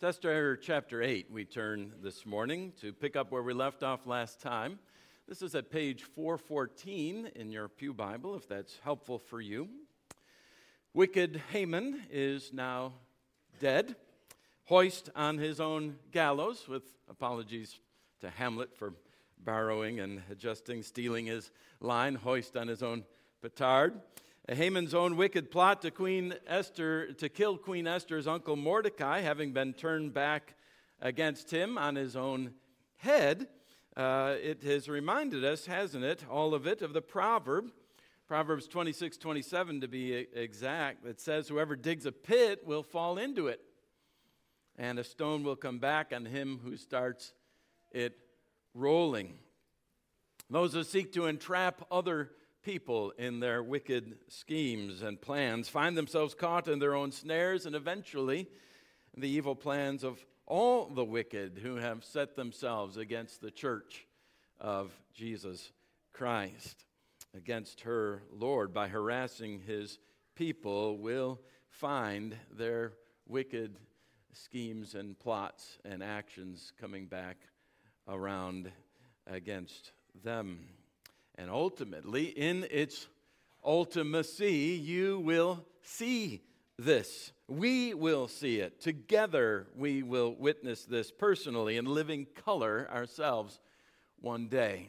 To Esther chapter 8, we turn this morning to pick up where we left off last time. This is at page 414 in your Pew Bible, if that's helpful for you. Wicked Haman is now dead, hoist on his own gallows, with apologies to Hamlet for borrowing and adjusting, stealing his line, hoist on his own petard. Haman's own wicked plot to Queen Esther to kill Queen Esther's uncle Mordecai, having been turned back against him on his own head, uh, it has reminded us, hasn't it, all of it, of the proverb, Proverbs 26, 27 to be exact, that says, Whoever digs a pit will fall into it, and a stone will come back on him who starts it rolling. Those who seek to entrap other people in their wicked schemes and plans find themselves caught in their own snares and eventually the evil plans of all the wicked who have set themselves against the church of Jesus Christ, against her Lord by harassing his people, will find their wicked schemes and plots and actions coming back around against them. And ultimately, in its ultimacy, you will see this. We will see it. Together, we will witness this personally in living color ourselves one day.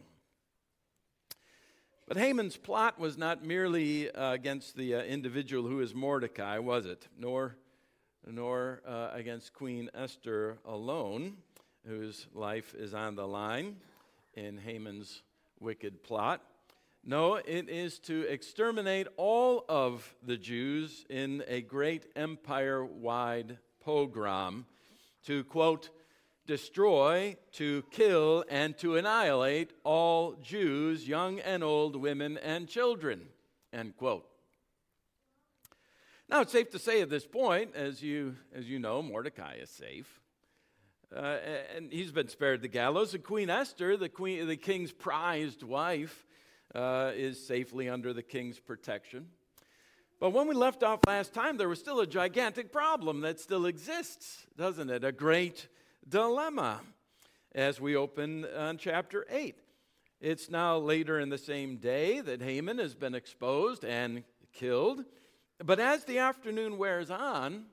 But Haman's plot was not merely uh, against the uh, individual who is Mordecai, was it? Nor, nor uh, against Queen Esther alone, whose life is on the line in Haman's wicked plot. No, it is to exterminate all of the Jews in a great empire wide pogrom, to quote, destroy, to kill, and to annihilate all Jews, young and old, women and children, end quote. Now, it's safe to say at this point, as you, as you know, Mordecai is safe. Uh, and he's been spared the gallows. And Queen Esther, the, queen, the king's prized wife, uh, is safely under the king's protection. But when we left off last time, there was still a gigantic problem that still exists, doesn't it? A great dilemma as we open on chapter 8. It's now later in the same day that Haman has been exposed and killed. But as the afternoon wears on,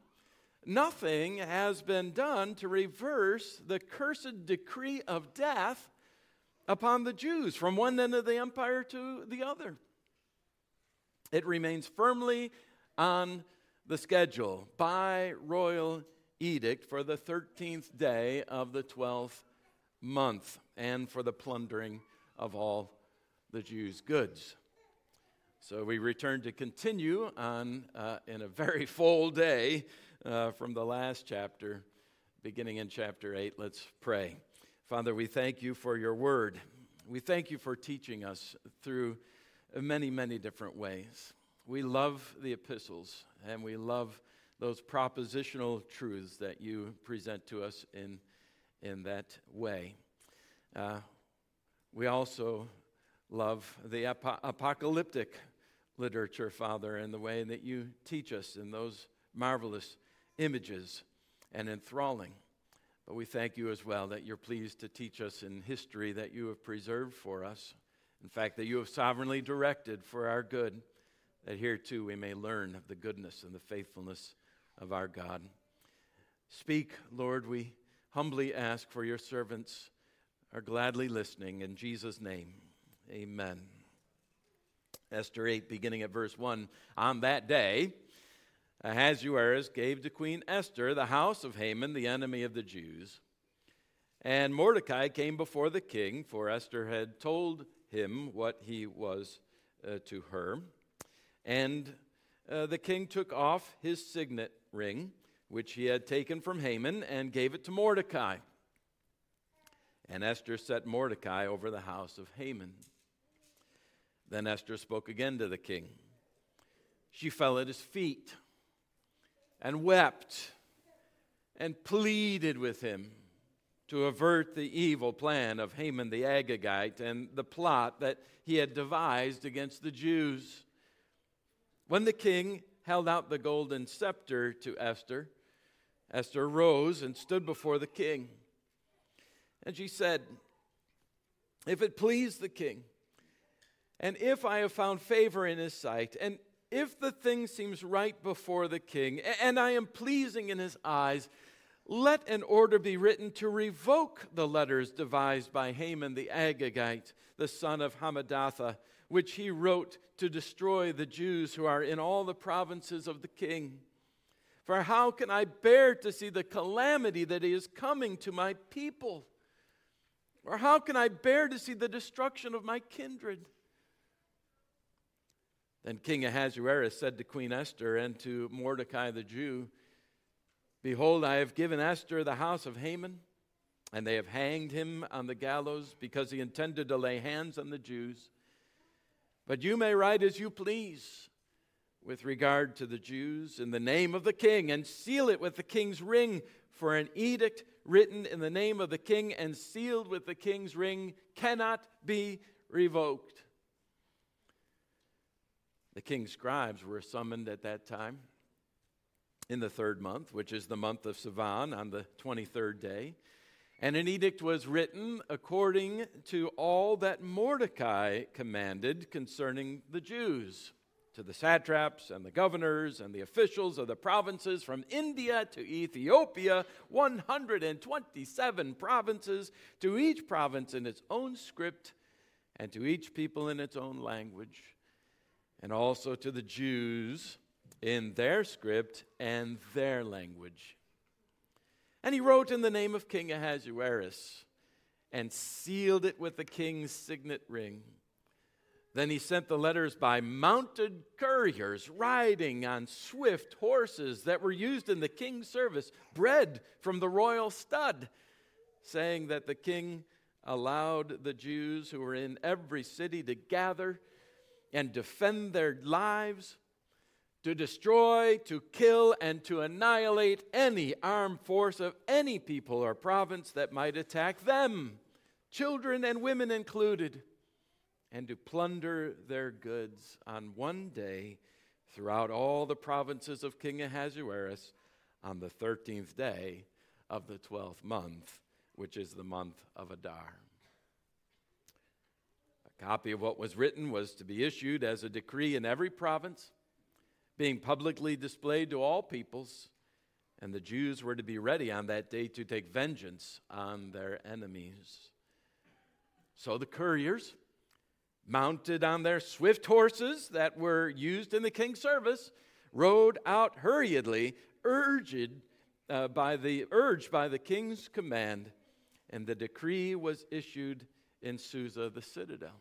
nothing has been done to reverse the cursed decree of death upon the Jews from one end of the empire to the other. It remains firmly on the schedule by royal edict for the 13th day of the 12th month and for the plundering of all the Jews' goods. So we return to continue on uh, in a very full day uh, from the last chapter, beginning in chapter 8. Let's pray. Father, we thank you for your word. We thank you for teaching us through many, many different ways. We love the epistles and we love those propositional truths that you present to us in, in that way. Uh, we also love the ap- apocalyptic literature, Father, and the way that you teach us in those marvelous images and enthralling. But we thank you as well that you're pleased to teach us in history that you have preserved for us. In fact, that you have sovereignly directed for our good, that here too we may learn of the goodness and the faithfulness of our God. Speak, Lord, we humbly ask for your servants are gladly listening. In Jesus' name, amen. Esther 8, beginning at verse 1. On that day, Ahasuerus gave to Queen Esther the house of Haman, the enemy of the Jews. And Mordecai came before the king, for Esther had told him what he was uh, to her. And uh, the king took off his signet ring, which he had taken from Haman, and gave it to Mordecai. And Esther set Mordecai over the house of Haman. Then Esther spoke again to the king. She fell at his feet and wept and pleaded with him to avert the evil plan of Haman the Agagite and the plot that he had devised against the Jews. When the king held out the golden scepter to Esther, Esther rose and stood before the king. And she said, If it please the king, and if I have found favor in his sight, and if the thing seems right before the king, and I am pleasing in his eyes, let an order be written to revoke the letters devised by Haman the Agagite, the son of Hammedatha, which he wrote to destroy the Jews who are in all the provinces of the king. For how can I bear to see the calamity that is coming to my people? Or how can I bear to see the destruction of my kindred? Then King Ahasuerus said to Queen Esther and to Mordecai the Jew, Behold, I have given Esther the house of Haman, and they have hanged him on the gallows because he intended to lay hands on the Jews. But you may write as you please with regard to the Jews in the name of the king and seal it with the king's ring, for an edict written in the name of the king and sealed with the king's ring cannot be revoked. The king's scribes were summoned at that time in the third month, which is the month of Sivan, on the 23rd day. And an edict was written according to all that Mordecai commanded concerning the Jews to the satraps and the governors and the officials of the provinces from India to Ethiopia, 127 provinces, to each province in its own script and to each people in its own language and also to the Jews in their script and their language. And he wrote in the name of King Ahasuerus and sealed it with the king's signet ring. Then he sent the letters by mounted couriers riding on swift horses that were used in the king's service, bred from the royal stud, saying that the king allowed the Jews who were in every city to gather and defend their lives, to destroy, to kill, and to annihilate any armed force of any people or province that might attack them, children and women included, and to plunder their goods on one day throughout all the provinces of King Ahasuerus on the 13th day of the 12th month, which is the month of Adar copy of what was written was to be issued as a decree in every province, being publicly displayed to all peoples, and the Jews were to be ready on that day to take vengeance on their enemies. So the couriers, mounted on their swift horses that were used in the king's service, rode out hurriedly, urged uh, by the urged by the king's command, and the decree was issued in Susa, the citadel.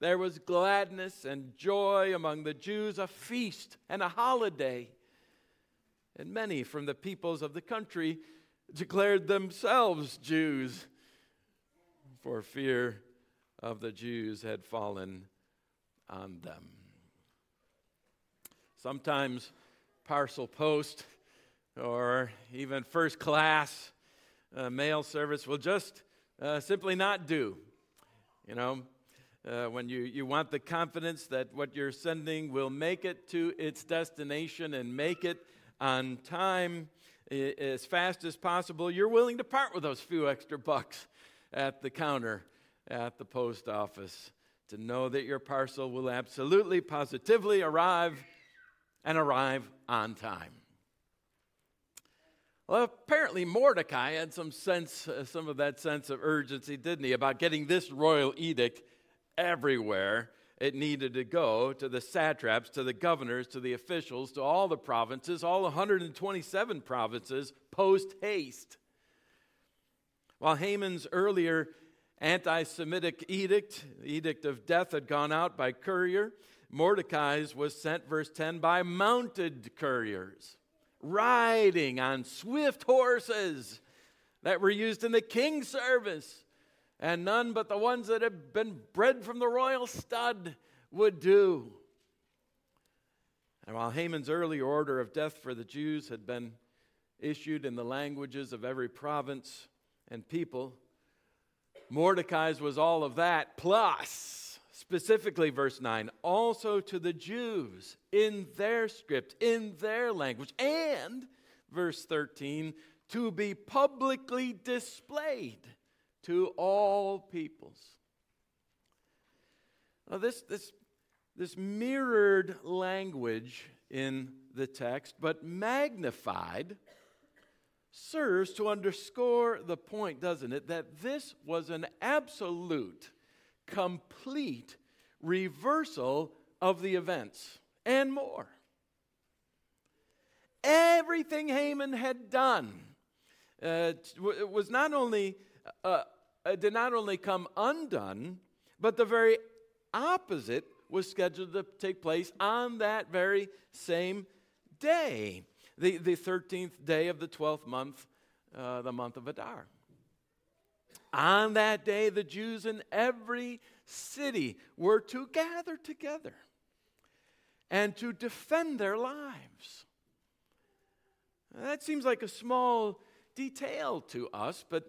there was gladness and joy among the Jews, a feast and a holiday. And many from the peoples of the country declared themselves Jews, for fear of the Jews had fallen on them. Sometimes parcel post or even first class uh, mail service will just uh, simply not do. You know, uh, when you, you want the confidence that what you're sending will make it to its destination and make it on time as fast as possible, you're willing to part with those few extra bucks at the counter at the post office to know that your parcel will absolutely, positively arrive and arrive on time. Well, apparently Mordecai had some sense, uh, some of that sense of urgency, didn't he, about getting this royal edict everywhere it needed to go to the satraps, to the governors, to the officials, to all the provinces, all 127 provinces, post haste. While Haman's earlier anti Semitic edict, the edict of death, had gone out by courier, Mordecai's was sent, verse 10, by mounted couriers, riding on swift horses that were used in the king's service, and none but the ones that had been bred from the royal stud would do. And while Haman's early order of death for the Jews had been issued in the languages of every province and people, Mordecai's was all of that, plus, specifically, verse 9, also to the Jews in their script, in their language, and, verse 13, to be publicly displayed to all peoples. Now, this, this this mirrored language in the text, but magnified, serves to underscore the point, doesn't it, that this was an absolute, complete reversal of the events and more. Everything Haman had done uh, was not only uh, did not only come undone, but the very opposite was scheduled to take place on that very same day, the, the 13th day of the 12th month, uh, the month of Adar. On that day, the Jews in every city were to gather together and to defend their lives. That seems like a small detail to us, but,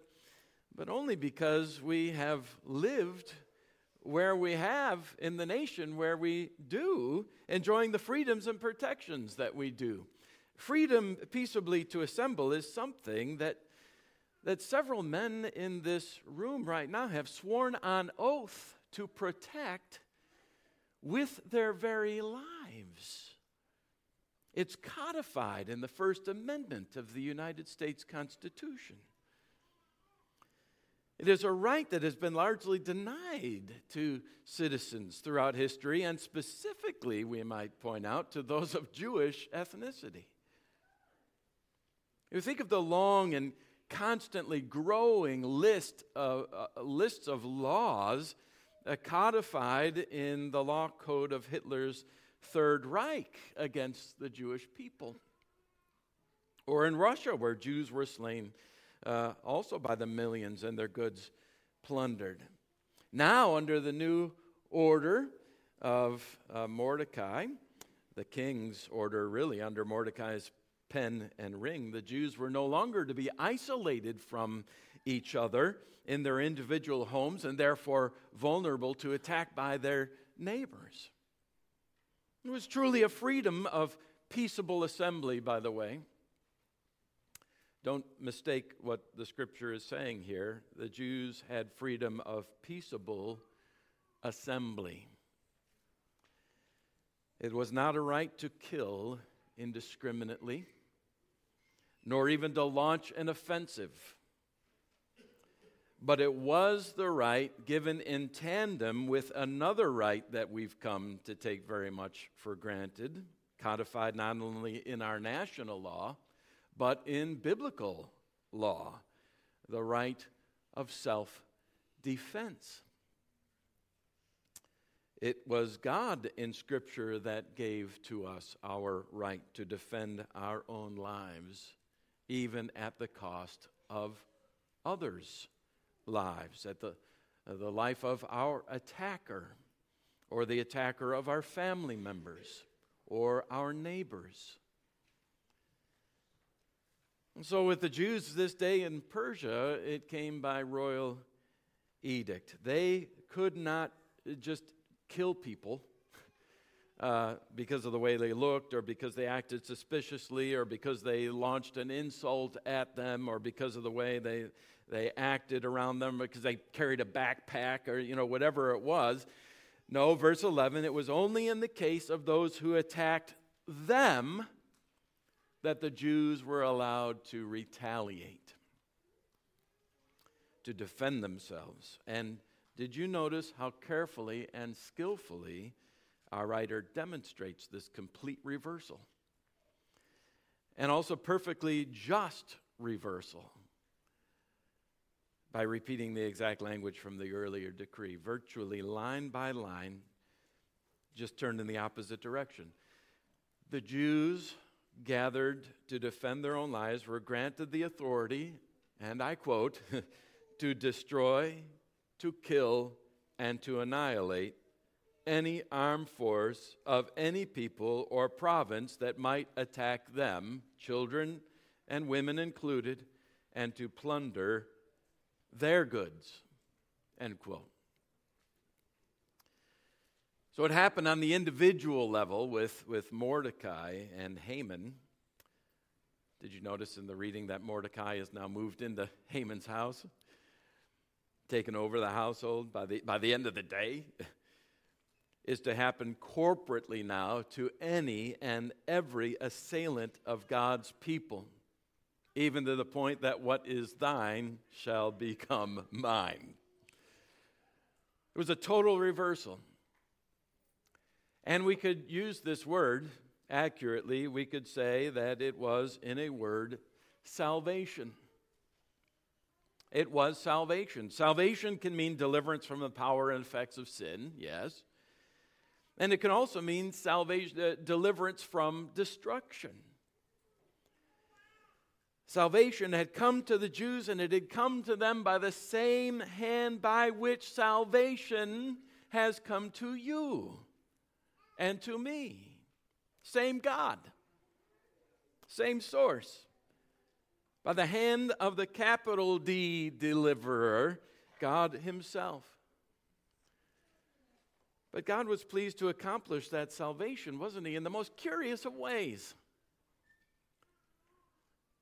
but only because we have lived where we have in the nation where we do, enjoying the freedoms and protections that we do. Freedom peaceably to assemble is something that, that several men in this room right now have sworn on oath to protect with their very lives. It's codified in the First Amendment of the United States Constitution. It is a right that has been largely denied to citizens throughout history, and specifically, we might point out, to those of Jewish ethnicity. If you think of the long and constantly growing list of, uh, lists of laws uh, codified in the law code of Hitler's Third Reich against the Jewish people. Or in Russia, where Jews were slain uh, also by the millions and their goods plundered. Now, under the new order of uh, Mordecai, the king's order, really under Mordecai's pen and ring, the Jews were no longer to be isolated from each other in their individual homes and therefore vulnerable to attack by their neighbors. It was truly a freedom of peaceable assembly, by the way. Don't mistake what the scripture is saying here. The Jews had freedom of peaceable assembly. It was not a right to kill indiscriminately, nor even to launch an offensive. But it was the right given in tandem with another right that we've come to take very much for granted, codified not only in our national law but in biblical law, the right of self defense. It was God in Scripture that gave to us our right to defend our own lives, even at the cost of others' lives, at the, the life of our attacker, or the attacker of our family members, or our neighbors. And so, with the Jews this day in Persia, it came by royal edict. They could not just kill people uh, because of the way they looked, or because they acted suspiciously, or because they launched an insult at them, or because of the way they, they acted around them, because they carried a backpack, or you know, whatever it was. No, verse 11, it was only in the case of those who attacked them that the Jews were allowed to retaliate, to defend themselves. And did you notice how carefully and skillfully our writer demonstrates this complete reversal? And also perfectly just reversal by repeating the exact language from the earlier decree, virtually line by line, just turned in the opposite direction. The Jews gathered to defend their own lives were granted the authority, and I quote, to destroy, to kill, and to annihilate any armed force of any people or province that might attack them, children and women included, and to plunder their goods. End quote. So it happened on the individual level with, with Mordecai and Haman. Did you notice in the reading that Mordecai is now moved into Haman's house? Taken over the household by the, by the end of the day? is to happen corporately now to any and every assailant of God's people, even to the point that what is thine shall become mine. It was a total reversal. And we could use this word accurately. We could say that it was, in a word, salvation. It was salvation. Salvation can mean deliverance from the power and effects of sin, yes. And it can also mean salvation, uh, deliverance from destruction. Salvation had come to the Jews and it had come to them by the same hand by which salvation has come to you and to me. Same God, same source. By the hand of the capital D deliverer, God Himself. But God was pleased to accomplish that salvation, wasn't He, in the most curious of ways.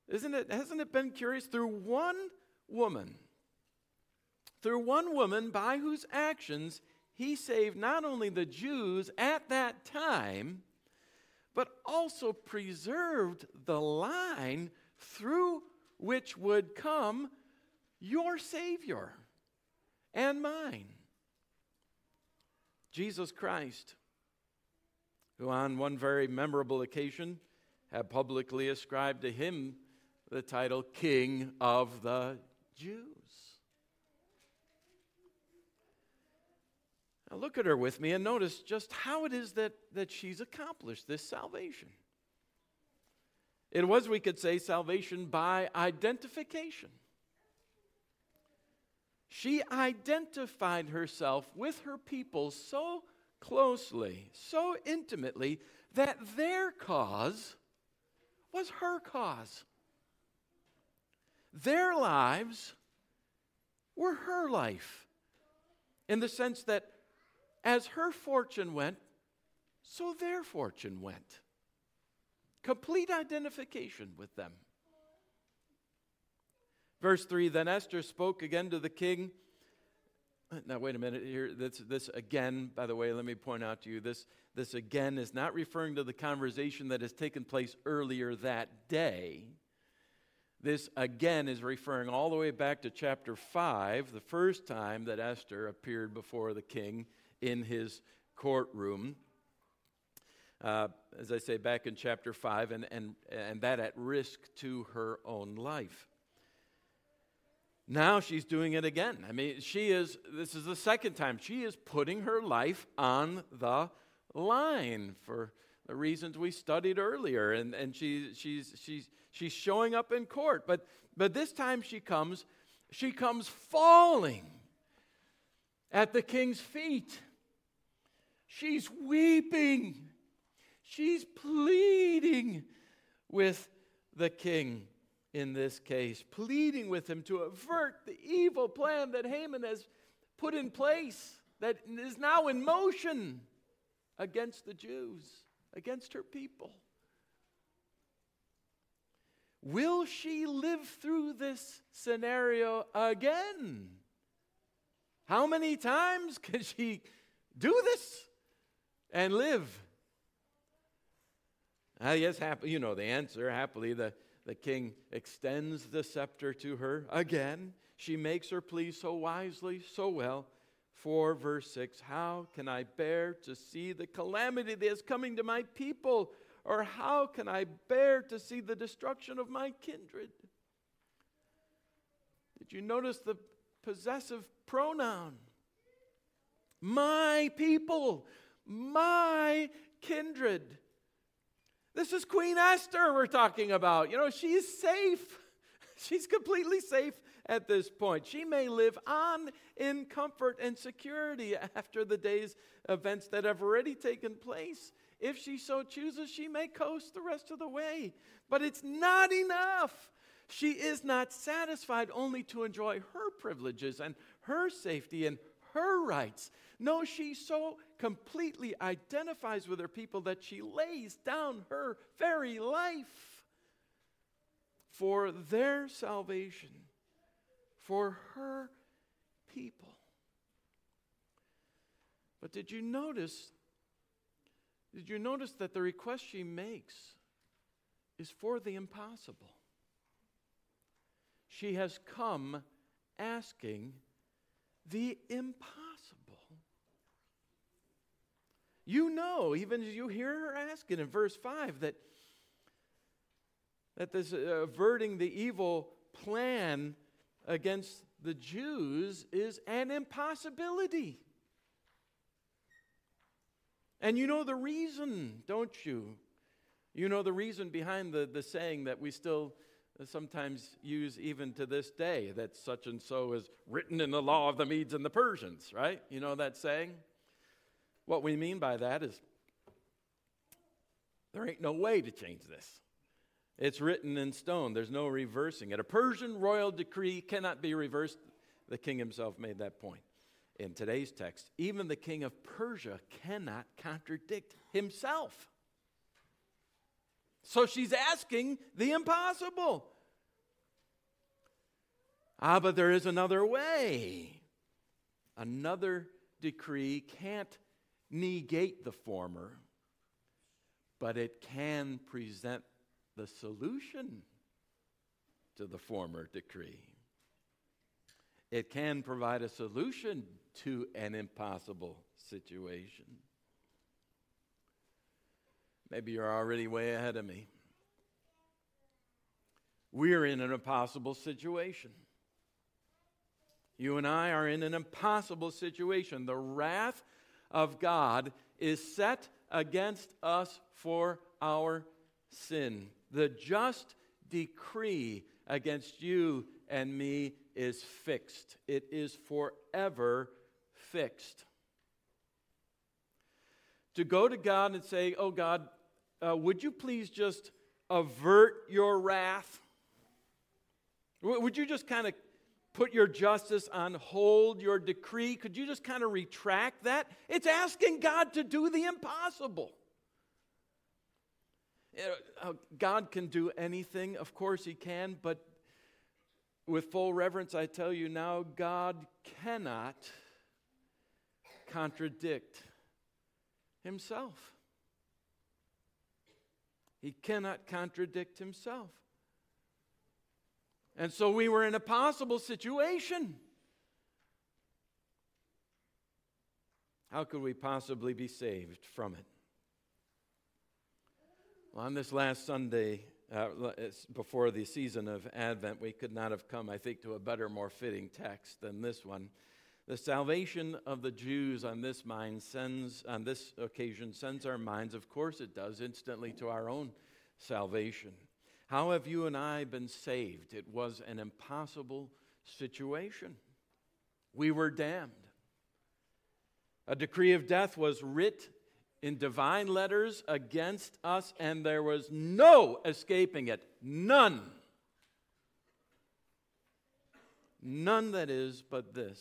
Isn't it, hasn't it been curious? Through one woman, through one woman by whose actions he saved not only the Jews at that time, but also preserved the line through which would come your Savior and mine. Jesus Christ, who on one very memorable occasion had publicly ascribed to him the title King of the Jews. Now look at her with me and notice just how it is that, that she's accomplished this salvation. It was, we could say, salvation by identification. She identified herself with her people so closely, so intimately, that their cause was her cause. Their lives were her life, in the sense that as her fortune went, so their fortune went. Complete identification with them. Verse 3 Then Esther spoke again to the king. Now, wait a minute here. This, this again, by the way, let me point out to you this, this again is not referring to the conversation that has taken place earlier that day. This again is referring all the way back to chapter 5, the first time that Esther appeared before the king in his courtroom. Uh, as I say, back in chapter 5, and, and, and that at risk to her own life. Now she's doing it again. I mean, she is, this is the second time, she is putting her life on the line for the reasons we studied earlier. And, and she, she's, she's, she's showing up in court. But, but this time she comes, she comes falling at the king's feet. She's weeping. She's pleading with the king in this case, pleading with him to avert the evil plan that Haman has put in place, that is now in motion against the Jews, against her people. Will she live through this scenario again? How many times can she do this and live? Ah, yes, happy, you know the answer. Happily, the the king extends the scepter to her again. She makes her plea so wisely, so well. 4 verse 6 How can I bear to see the calamity that is coming to my people? Or how can I bear to see the destruction of my kindred? Did you notice the possessive pronoun? My people, my kindred. This is Queen Esther we're talking about. You know, she's safe. She's completely safe at this point. She may live on in comfort and security after the day's events that have already taken place. If she so chooses, she may coast the rest of the way. But it's not enough. She is not satisfied only to enjoy her privileges and her safety and her rights. No, she so completely identifies with her people that she lays down her very life for their salvation, for her people. But did you notice? Did you notice that the request she makes is for the impossible? She has come asking the impossible. You know, even as you hear her asking in verse 5, that, that this uh, averting the evil plan against the Jews is an impossibility. And you know the reason, don't you? You know the reason behind the, the saying that we still sometimes use even to this day that such and so is written in the law of the Medes and the Persians, right? You know that saying? What we mean by that is there ain't no way to change this. It's written in stone, there's no reversing it. A Persian royal decree cannot be reversed. The king himself made that point in today's text. Even the king of Persia cannot contradict himself. So she's asking the impossible. Ah, but there is another way. Another decree can't negate the former, but it can present the solution to the former decree. It can provide a solution to an impossible situation. Maybe you're already way ahead of me. We're in an impossible situation. You and I are in an impossible situation. The wrath of God is set against us for our sin. The just decree against you and me is fixed, it is forever fixed. To go to God and say, Oh God, uh, would you please just avert your wrath? Would you just kind of put your justice on hold, your decree? Could you just kind of retract that? It's asking God to do the impossible. Uh, God can do anything, of course, He can, but with full reverence, I tell you now, God cannot contradict Himself. He cannot contradict Himself. And so we were in a possible situation. How could we possibly be saved from it? Well, on this last Sunday, uh, before the season of Advent, we could not have come, I think, to a better, more fitting text than this one. The salvation of the Jews on this mind sends, on this occasion, sends our minds, of course it does, instantly to our own salvation. How have you and I been saved? It was an impossible situation. We were damned. A decree of death was writ in divine letters against us, and there was no escaping it. None. None that is but this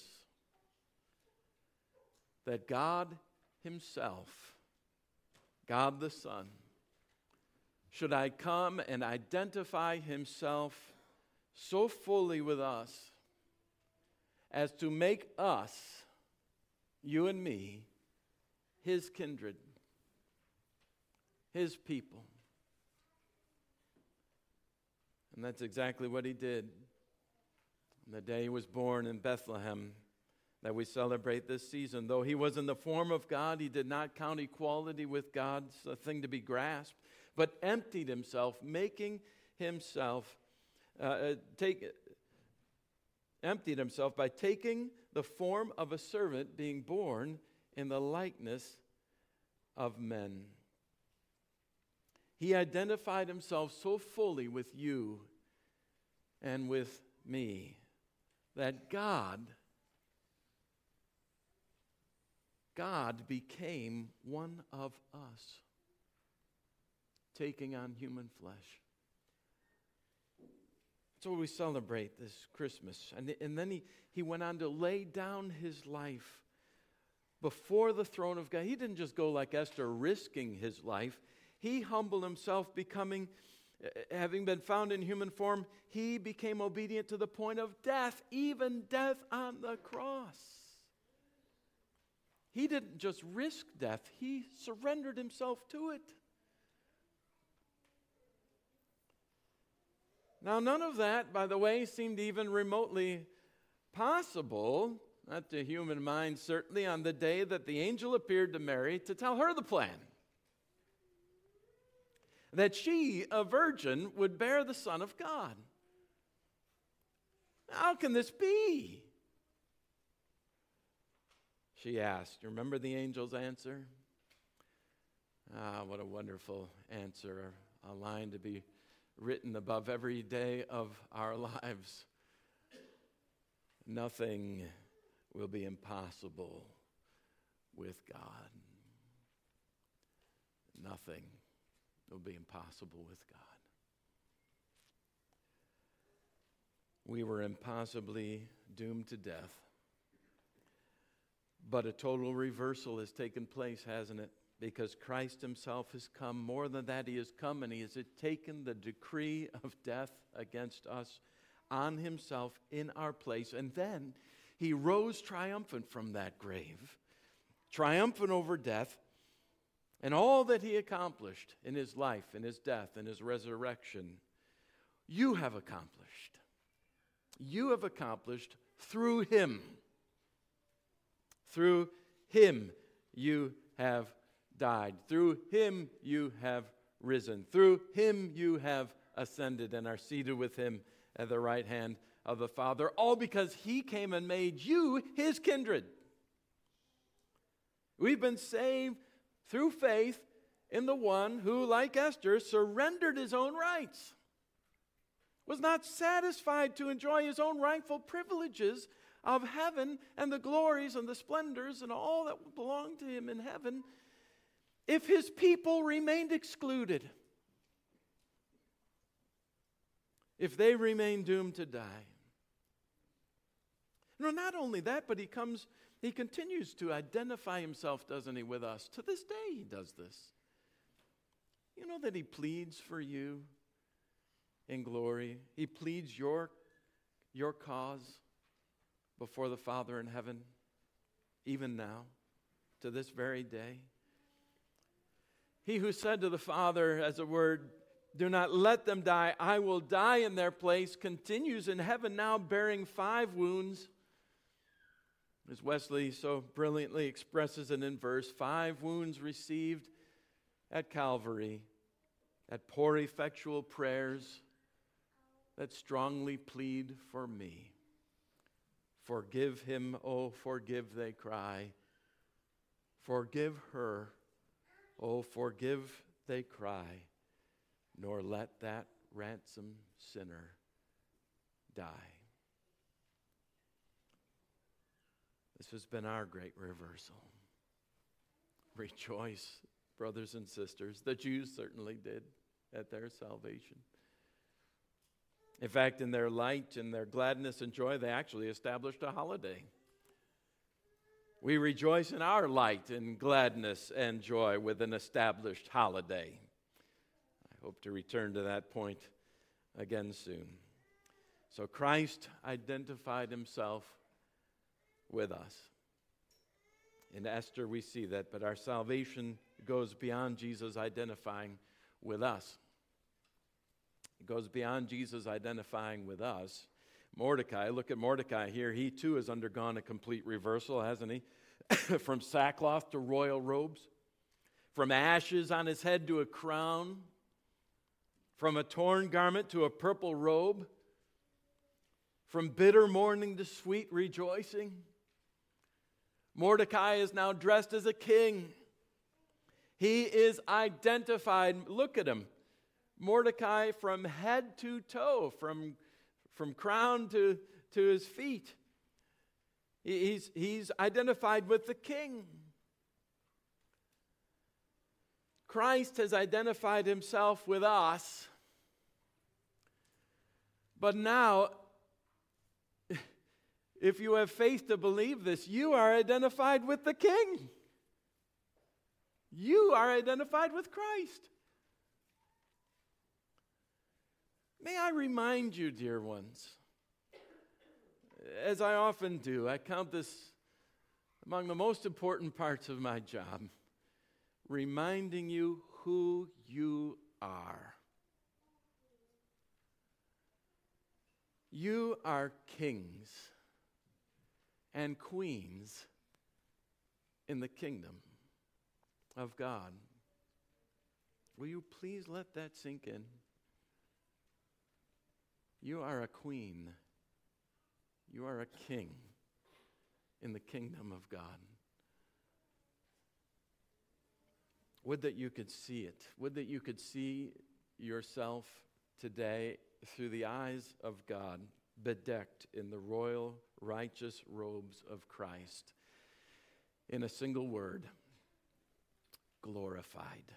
that God Himself, God the Son, should I come and identify himself so fully with us as to make us, you and me, his kindred, his people. And that's exactly what he did. On the day he was born in Bethlehem, that we celebrate this season. Though he was in the form of God, he did not count equality with God a thing to be grasped but emptied himself, making himself uh, uh, take, emptied himself by taking the form of a servant, being born in the likeness of men. he identified himself so fully with you and with me that God God became one of us, taking on human flesh. That's what we celebrate this Christmas. And, and then he, he went on to lay down his life before the throne of God. He didn't just go like Esther, risking his life. He humbled himself, becoming, eh, having been found in human form, he became obedient to the point of death, even death on the cross. He didn't just risk death, he surrendered himself to it. Now, none of that, by the way, seemed even remotely possible, not to human mind, certainly, on the day that the angel appeared to Mary to tell her the plan. That she, a virgin, would bear the Son of God. How can this be? She asked. Remember the angel's answer? Ah, what a wonderful answer. A line to be written above every day of our lives. Nothing will be impossible with God. Nothing will be impossible with God. We were impossibly doomed to death. But a total reversal has taken place, hasn't it? Because Christ himself has come. More than that, he has come and he has taken the decree of death against us on himself in our place. And then he rose triumphant from that grave, triumphant over death and all that he accomplished in his life, in his death, in his resurrection. You have accomplished. You have accomplished through him. Through him, you have died. Through him you have risen. Through him you have ascended and are seated with him at the right hand of the Father, all because he came and made you his kindred. We've been saved through faith in the one who, like Esther, surrendered his own rights, was not satisfied to enjoy his own rightful privileges of heaven and the glories and the splendors and all that belonged to him in heaven if his people remained excluded, if they remain doomed to die. No, not only that, but he comes, he continues to identify himself, doesn't he, with us? To this day, he does this. You know that he pleads for you in glory, he pleads your, your cause before the Father in heaven, even now, to this very day. He who said to the Father, as a word, Do not let them die, I will die in their place, continues in heaven now bearing five wounds. As Wesley so brilliantly expresses it in verse, five wounds received at Calvary, at pour effectual prayers that strongly plead for me. Forgive him, oh, forgive, they cry. Forgive her Oh, forgive, they cry, nor let that ransom sinner die. This has been our great reversal. Rejoice, brothers and sisters. The Jews certainly did at their salvation. In fact, in their light and their gladness and joy, they actually established a holiday. We rejoice in our light and gladness and joy with an established holiday. I hope to return to that point again soon. So Christ identified himself with us. In Esther, we see that, but our salvation goes beyond Jesus identifying with us. It goes beyond Jesus identifying with us Mordecai, look at Mordecai here. He too has undergone a complete reversal, hasn't he? From sackcloth to royal robes, from ashes on his head to a crown, from a torn garment to a purple robe, from bitter mourning to sweet rejoicing. Mordecai is now dressed as a king. He is identified. Look at him. Mordecai from head to toe, from, from crown to, to his feet. He's, he's identified with the king. Christ has identified himself with us. But now, if you have faith to believe this, you are identified with the king. You are identified with Christ. May I remind you, dear ones, as I often do, I count this among the most important parts of my job, reminding you who you are. You are kings and queens in the kingdom of God. Will you please let that sink in? You are a queen. You are a king in the kingdom of God. Would that you could see it. Would that you could see yourself today through the eyes of God, bedecked in the royal, righteous robes of Christ. In a single word, glorified.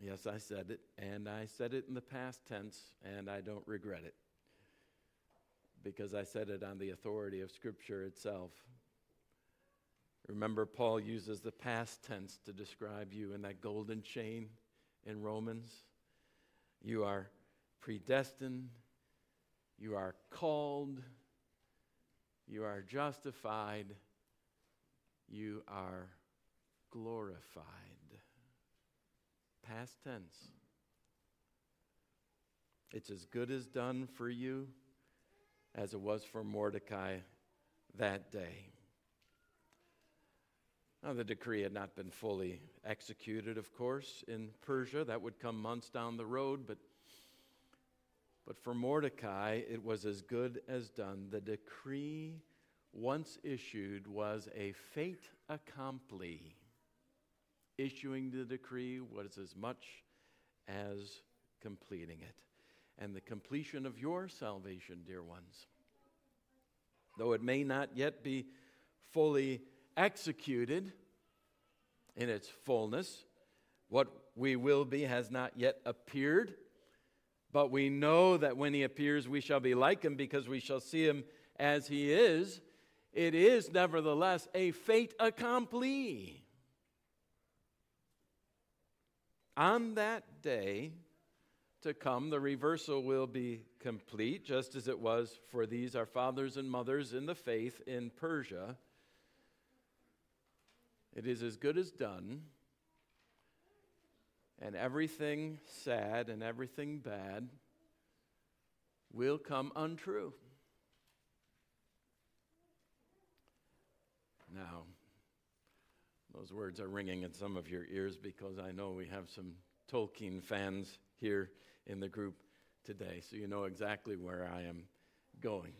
Yes, I said it, and I said it in the past tense, and I don't regret it because I said it on the authority of Scripture itself. Remember, Paul uses the past tense to describe you in that golden chain in Romans. You are predestined, you are called, you are justified, you are glorified. Past tense. It's as good as done for you as it was for Mordecai that day. Now, the decree had not been fully executed, of course, in Persia. That would come months down the road, but, but for Mordecai, it was as good as done. The decree, once issued, was a fait accompli. Issuing the decree was as much as completing it. And the completion of your salvation, dear ones, though it may not yet be fully executed in its fullness, what we will be has not yet appeared. But we know that when he appears, we shall be like him because we shall see him as he is. It is nevertheless a fait accompli. On that day to come, the reversal will be complete, just as it was for these, our fathers and mothers in the faith in Persia. It is as good as done, and everything sad and everything bad will come untrue. Now, those words are ringing in some of your ears because I know we have some Tolkien fans here in the group today, so you know exactly where I am going.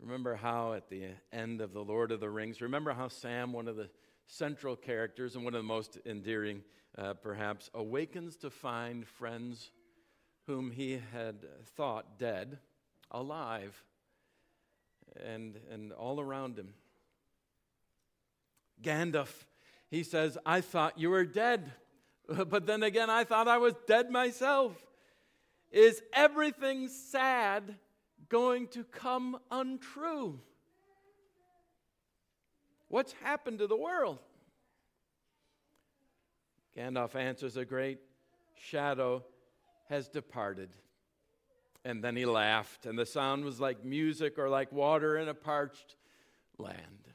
Remember how at the end of The Lord of the Rings, remember how Sam, one of the central characters and one of the most endearing, uh, perhaps, awakens to find friends whom he had thought dead, alive, and, and all around him. Gandalf, he says, I thought you were dead, but then again, I thought I was dead myself. Is everything sad going to come untrue? What's happened to the world? Gandalf answers, A great shadow has departed. And then he laughed, and the sound was like music or like water in a parched land.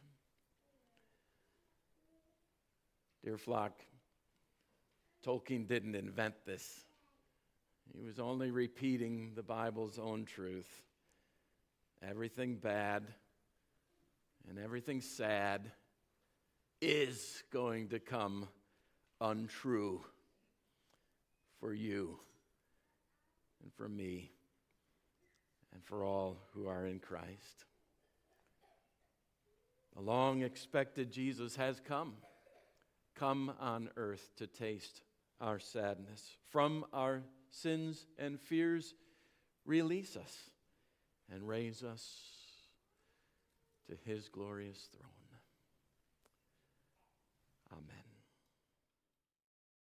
Dear flock, Tolkien didn't invent this. He was only repeating the Bible's own truth. Everything bad and everything sad is going to come untrue for you and for me and for all who are in Christ. The long expected Jesus has come. Come on earth to taste our sadness. From our sins and fears, release us and raise us to his glorious throne.